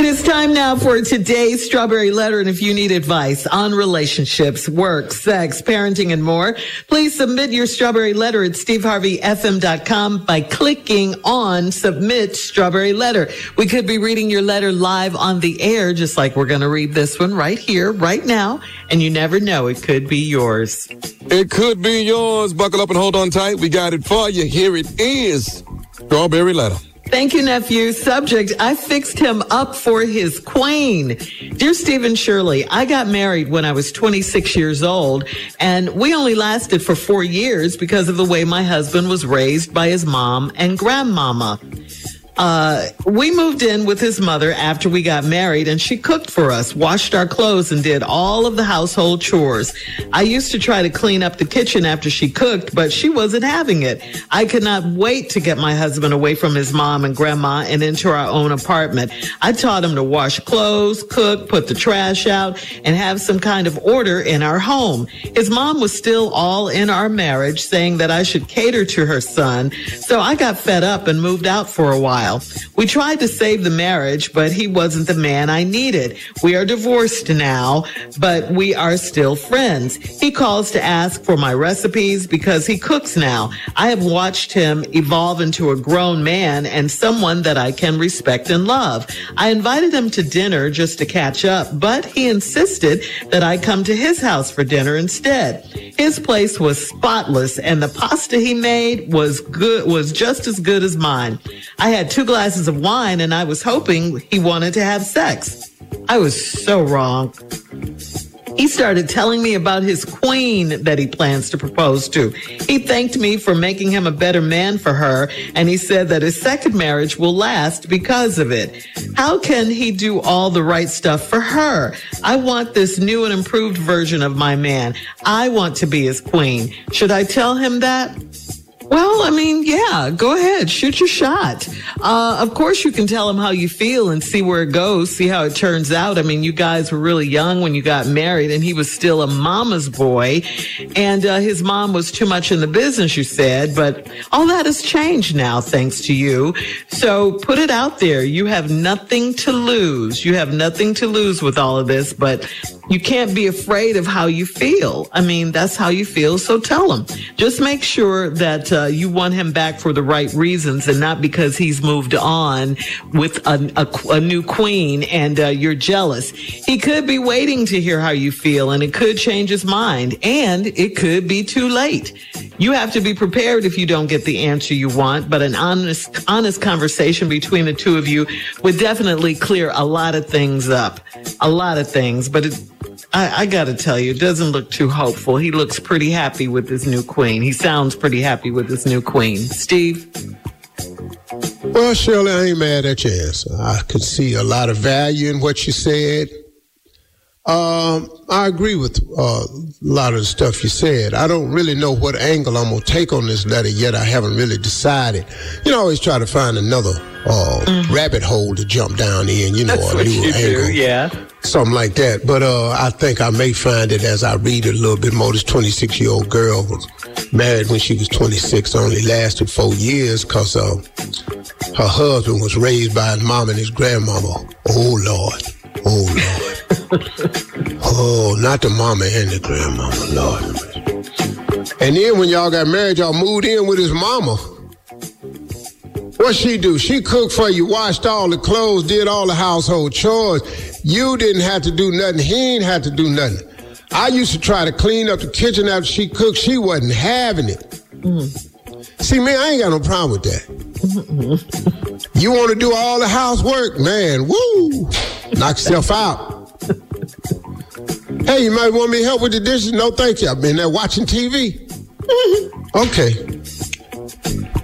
It is time now for today's Strawberry Letter. And if you need advice on relationships, work, sex, parenting, and more, please submit your Strawberry Letter at steveharveyfm.com by clicking on Submit Strawberry Letter. We could be reading your letter live on the air, just like we're going to read this one right here, right now. And you never know, it could be yours. It could be yours. Buckle up and hold on tight. We got it for you. Here it is. Strawberry Letter. Thank you, nephew. Subject, I fixed him up for his queen. Dear Steve and Shirley, I got married when I was 26 years old, and we only lasted for four years because of the way my husband was raised by his mom and grandmama. Uh, we moved in with his mother after we got married and she cooked for us, washed our clothes and did all of the household chores. I used to try to clean up the kitchen after she cooked, but she wasn't having it. I could not wait to get my husband away from his mom and grandma and into our own apartment. I taught him to wash clothes, cook, put the trash out, and have some kind of order in our home. His mom was still all in our marriage, saying that I should cater to her son. So I got fed up and moved out for a while. We tried to save the marriage, but he wasn't the man I needed. We are divorced now, but we are still friends. He calls to ask for my recipes because he cooks now. I have watched him evolve into a grown man and someone that I can respect and love. I invited him to dinner just to catch up, but he insisted that I come to his house for dinner instead. His place was spotless and the pasta he made was good, was just as good as mine. I had two glasses of wine and I was hoping he wanted to have sex. I was so wrong. He started telling me about his queen that he plans to propose to. He thanked me for making him a better man for her, and he said that his second marriage will last because of it. How can he do all the right stuff for her? I want this new and improved version of my man. I want to be his queen. Should I tell him that? Well, I mean, yeah, go ahead, shoot your shot. Uh, of course, you can tell him how you feel and see where it goes, see how it turns out. I mean, you guys were really young when you got married, and he was still a mama's boy, and uh, his mom was too much in the business, you said. But all that has changed now, thanks to you. So put it out there. You have nothing to lose. You have nothing to lose with all of this, but you can't be afraid of how you feel. I mean, that's how you feel. So tell him. Just make sure that uh, you want him back for the right reasons and not because he's moved on with a, a, a new queen and uh, you're jealous. He could be waiting to hear how you feel and it could change his mind and it could be too late. You have to be prepared if you don't get the answer you want, but an honest, honest conversation between the two of you would definitely clear a lot of things up. A lot of things, but it, I, I got to tell you, it doesn't look too hopeful. He looks pretty happy with his new queen. He sounds pretty happy with his new queen. Steve? Well, Shirley, I ain't mad at your answer. I could see a lot of value in what you said. Um, I agree with uh, a lot of the stuff you said. I don't really know what angle I'm gonna take on this letter yet. I haven't really decided. You know, I always try to find another uh, mm-hmm. rabbit hole to jump down in. You know, That's what you angle, do, yeah, something like that. But uh, I think I may find it as I read it a little bit more. This 26 year old girl was married when she was 26, only lasted four years because uh, her husband was raised by his mom and his grandmama. Oh Lord, oh Lord. oh, not the mama and the grandmama, Lord. And then when y'all got married, y'all moved in with his mama. What she do? She cooked for you, washed all the clothes, did all the household chores. You didn't have to do nothing. He ain't had to do nothing. I used to try to clean up the kitchen after she cooked. She wasn't having it. Mm-hmm. See, man, I ain't got no problem with that. Mm-hmm. You want to do all the housework, man? Woo! Knock yourself out. Hey, you might want me to help with the dishes? No, thank you. I've been there watching TV. Mm-hmm. okay.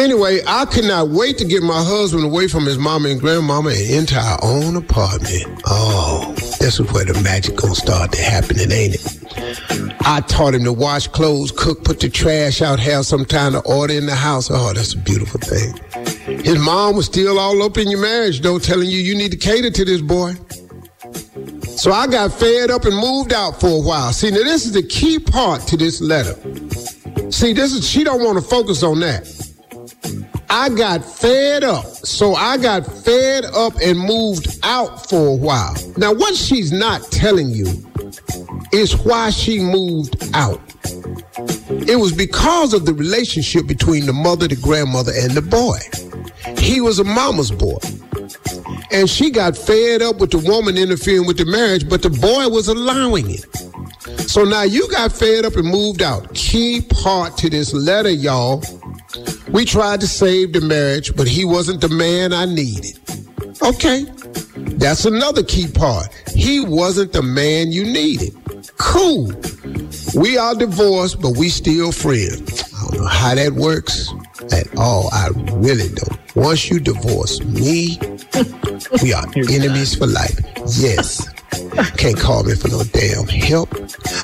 Anyway, I could not wait to get my husband away from his mama and grandmama and into our own apartment. Oh, this is where the magic gonna start to happen, ain't it? I taught him to wash clothes, cook, put the trash out, have some time to order in the house. Oh, that's a beautiful thing. His mom was still all up in your marriage, though, telling you you need to cater to this boy. So I got fed up and moved out for a while. See, now this is the key part to this letter. See, this is she don't want to focus on that. I got fed up. So I got fed up and moved out for a while. Now, what she's not telling you is why she moved out. It was because of the relationship between the mother, the grandmother, and the boy. He was a mama's boy. And she got fed up with the woman interfering with the marriage, but the boy was allowing it. So now you got fed up and moved out. Key part to this letter, y'all we tried to save the marriage, but he wasn't the man I needed. Okay, that's another key part. He wasn't the man you needed. Cool. We are divorced, but we still friends. I don't know how that works at all. I really don't. Once you divorce me, we are enemies for life. Yes. Can't call me for no damn help.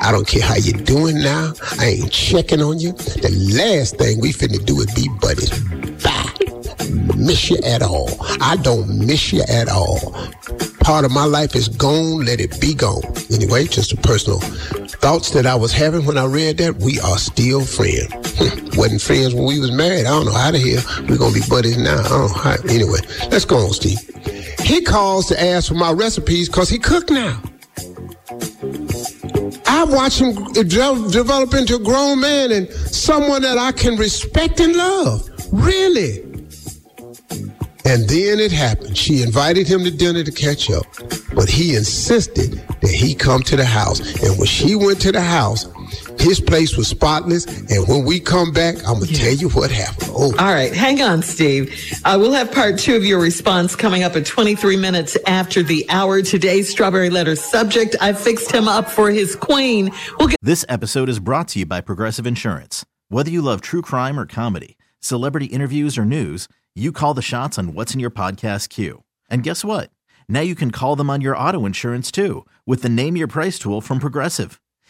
I don't care how you doing now. I ain't checking on you. The last thing we finna do is be buddies. Bye. Miss you at all. I don't miss you at all. Part of my life is gone. Let it be gone. Anyway, just a personal thoughts that I was having when I read that. We are still friends. Hmm. Wasn't friends when we was married. I don't know how the hell we're gonna be buddies now. I don't know. Anyway, let's go on, Steve. He calls to ask for my recipes because he cooked now. I watch him develop into a grown man and someone that I can respect and love. Really. And then it happened. She invited him to dinner to catch up, but he insisted that he come to the house. And when she went to the house, his place was spotless. And when we come back, I'm going to tell you what happened. Oh. All right. Hang on, Steve. Uh, we'll have part two of your response coming up at 23 minutes after the hour. Today's Strawberry Letter subject I fixed him up for his queen. We'll get- this episode is brought to you by Progressive Insurance. Whether you love true crime or comedy, celebrity interviews or news, you call the shots on what's in your podcast queue. And guess what? Now you can call them on your auto insurance too with the Name Your Price tool from Progressive.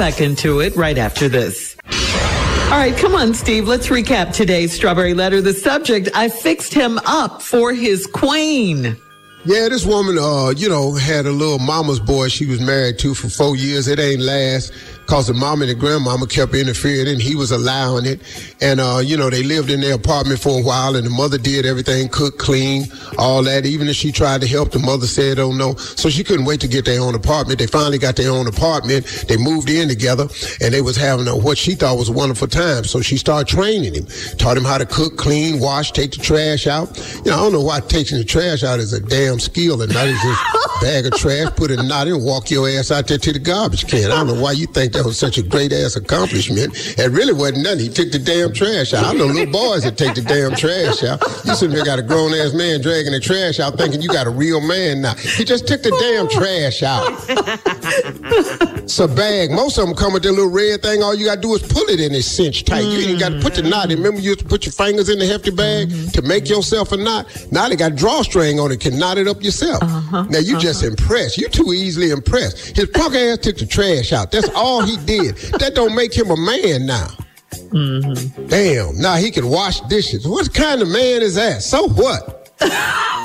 Back into it right after this. All right, come on, Steve. Let's recap today's Strawberry Letter. The subject, I fixed him up for his queen. Yeah, this woman, uh, you know, had a little mama's boy she was married to for four years. It ain't last because the mom and the grandmama kept interfering and he was allowing it. And, uh, you know, they lived in their apartment for a while and the mother did everything, cook, clean, all that. Even if she tried to help, the mother said, oh no. So she couldn't wait to get their own apartment. They finally got their own apartment. They moved in together and they was having a, what she thought was a wonderful time. So she started training him, taught him how to cook, clean, wash, take the trash out. You know, I don't know why taking the trash out is a damn skill and not just a bag of trash, put a knot and walk your ass out there to the garbage can. I don't know why you think that was such a great ass accomplishment. It really wasn't nothing. He took the damn trash out. I know little boys that take the damn trash out. You sitting there got a grown ass man dragging the trash out thinking you got a real man now. He just took the damn trash out. it's a bag. Most of them come with their little red thing. All you got to do is pull it in. It's cinch tight. You ain't got to put the knot in. Remember you used to put your fingers in the hefty bag mm-hmm. to make yourself a knot? Now they got drawstring on it. Can knot it up yourself. Uh-huh. Now you uh-huh. just impressed. You too easily impressed. His punk ass took the trash out. That's all he did. That don't make him a man now. Mm-hmm. Damn. Now he can wash dishes. What kind of man is that? So what?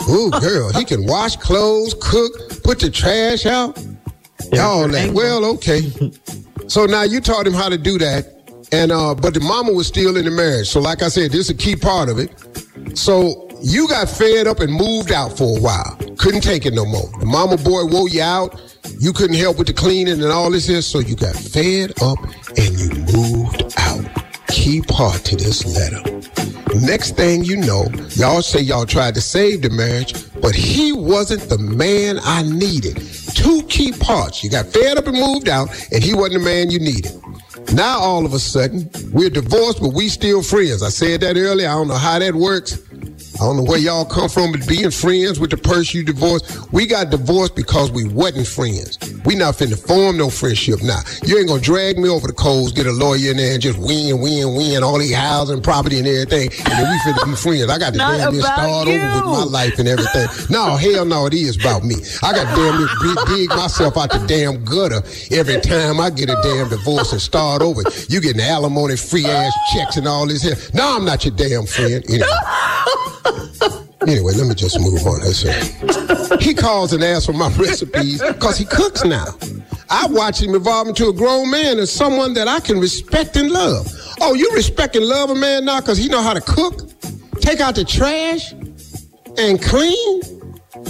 Ooh, girl, he can wash clothes, cook, put the trash out. All that. Well, okay. So now you taught him how to do that. And uh, but the mama was still in the marriage. So like I said, this is a key part of it. So you got fed up and moved out for a while. Couldn't take it no more. The mama boy wore you out. You couldn't help with the cleaning and all this here, so you got fed up and you moved out. Key part to this letter. Next thing you know, y'all say y'all tried to save the marriage, but he wasn't the man I needed. Two key parts. You got fed up and moved out, and he wasn't the man you needed. Now all of a sudden, we're divorced, but we still friends. I said that earlier. I don't know how that works. I don't know where y'all come from, but being friends with the person you divorced, we got divorced because we wasn't friends. We not finna form no friendship now. You ain't gonna drag me over the coals, get a lawyer in there and just win, win, win all these housing, property and everything, and then we finna be friends. I got to damn near start you. over with my life and everything. no, hell no, it is about me. I got damn near dig, dig myself out the damn gutter every time I get a damn divorce and start over. You getting alimony free ass checks and all this here. No, I'm not your damn friend. Anyway. Anyway, let me just move on. That's it. He calls and asks for my recipes because he cooks now. I watch him evolve into a grown man and someone that I can respect and love. Oh, you respect and love a man now because he know how to cook, take out the trash, and clean?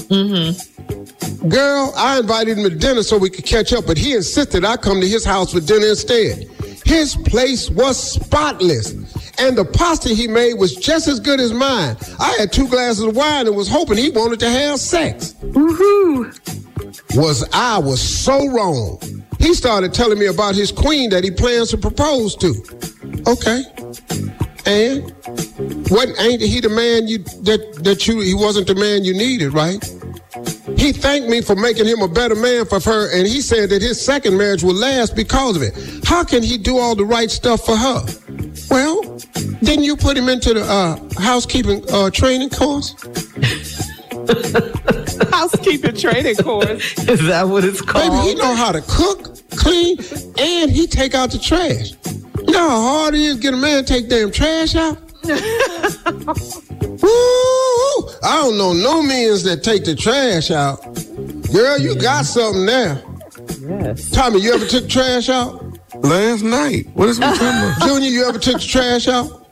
Mm-hmm. Girl, I invited him to dinner so we could catch up, but he insisted I come to his house for dinner instead. His place was spotless and the pasta he made was just as good as mine. I had two glasses of wine and was hoping he wanted to have sex. Woohoo! Was I was so wrong. He started telling me about his queen that he plans to propose to. Okay. And what ain't he the man you that that you he wasn't the man you needed, right? He thanked me for making him a better man for her, and he said that his second marriage will last because of it. How can he do all the right stuff for her? Well, didn't you put him into the uh, housekeeping uh, training course? housekeeping training course. Is that what it's called? Baby, he know how to cook, clean, and he take out the trash. You know how hard it is to get a man to take damn trash out? Woo! I don't know no means that take the trash out. Girl, you got something there. Yes. Tommy, you ever took trash out? Last night. What is we talking about? Junior, you ever took the trash out?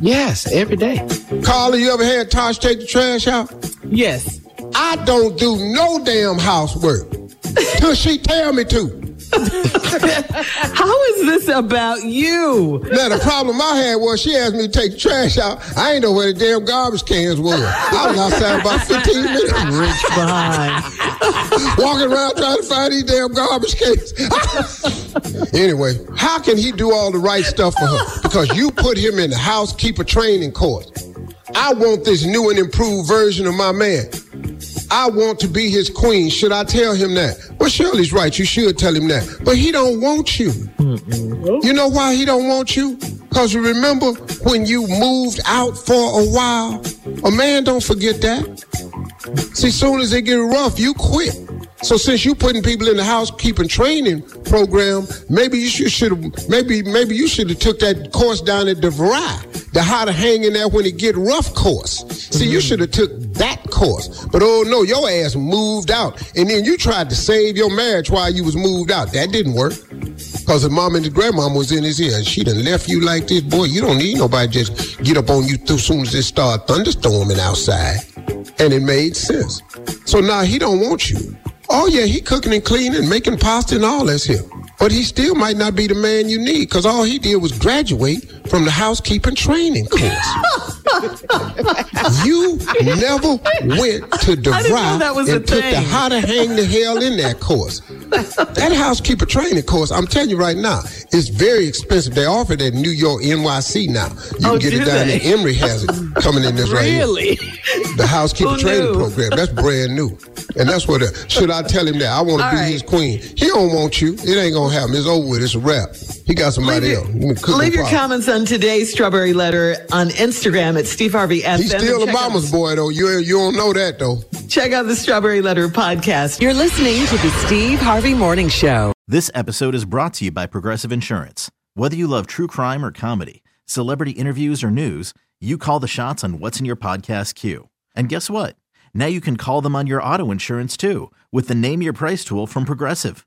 Yes, every day. Carla, you ever had Tosh take the trash out? Yes. I don't do no damn housework till she tell me to. How is this about you? Now the problem I had was she asked me to take the trash out. I ain't know where the damn garbage cans were. I was outside about 15 minutes. Rich behind. Walking around trying to find these damn garbage cans. anyway, how can he do all the right stuff for her? Because you put him in the housekeeper training course. I want this new and improved version of my man. I want to be his queen. Should I tell him that? Well, Shirley's right. You should tell him that. But he don't want you. Mm-mm. You know why he don't want you? Because you remember when you moved out for a while? A man don't forget that. See, soon as it get rough, you quit. So since you putting people in the housekeeping training program, maybe you should should maybe maybe you should have took that course down at DeVry, the how to hang in there when it get rough course. See, mm-hmm. you should have took that course. But oh no, your ass moved out, and then you tried to save your marriage while you was moved out. That didn't work. Because the mom and the grandmama was in his ear and she done left you like this. Boy, you don't need nobody just get up on you as soon as it start thunderstorming outside. And it made sense. So now he don't want you. Oh yeah, he cooking and cleaning, making pasta and all that's here. But he still might not be the man you need because all he did was graduate from the housekeeping training course. you never went to DeVry and took the how to hang the hell in that course. that housekeeper training course, I'm telling you right now, is very expensive. They offer it at New York NYC now. You oh, can get it down there. Emory has it coming in this really? right here. Really? The housekeeper training program. That's brand new. And that's what, uh, should I tell him that? I want to be right. his queen. He don't want you. It ain't going to happen. It's over with. It's a wrap. He got somebody leave else. Your, leave your comments on today's Strawberry Letter on Instagram at Steve Harvey FM. He's still a mama's boy, though. You, you don't know that, though. Check out the Strawberry Letter podcast. You're listening to the Steve Harvey Morning Show. This episode is brought to you by Progressive Insurance. Whether you love true crime or comedy, celebrity interviews or news, you call the shots on what's in your podcast queue. And guess what? Now you can call them on your auto insurance too with the Name Your Price tool from Progressive.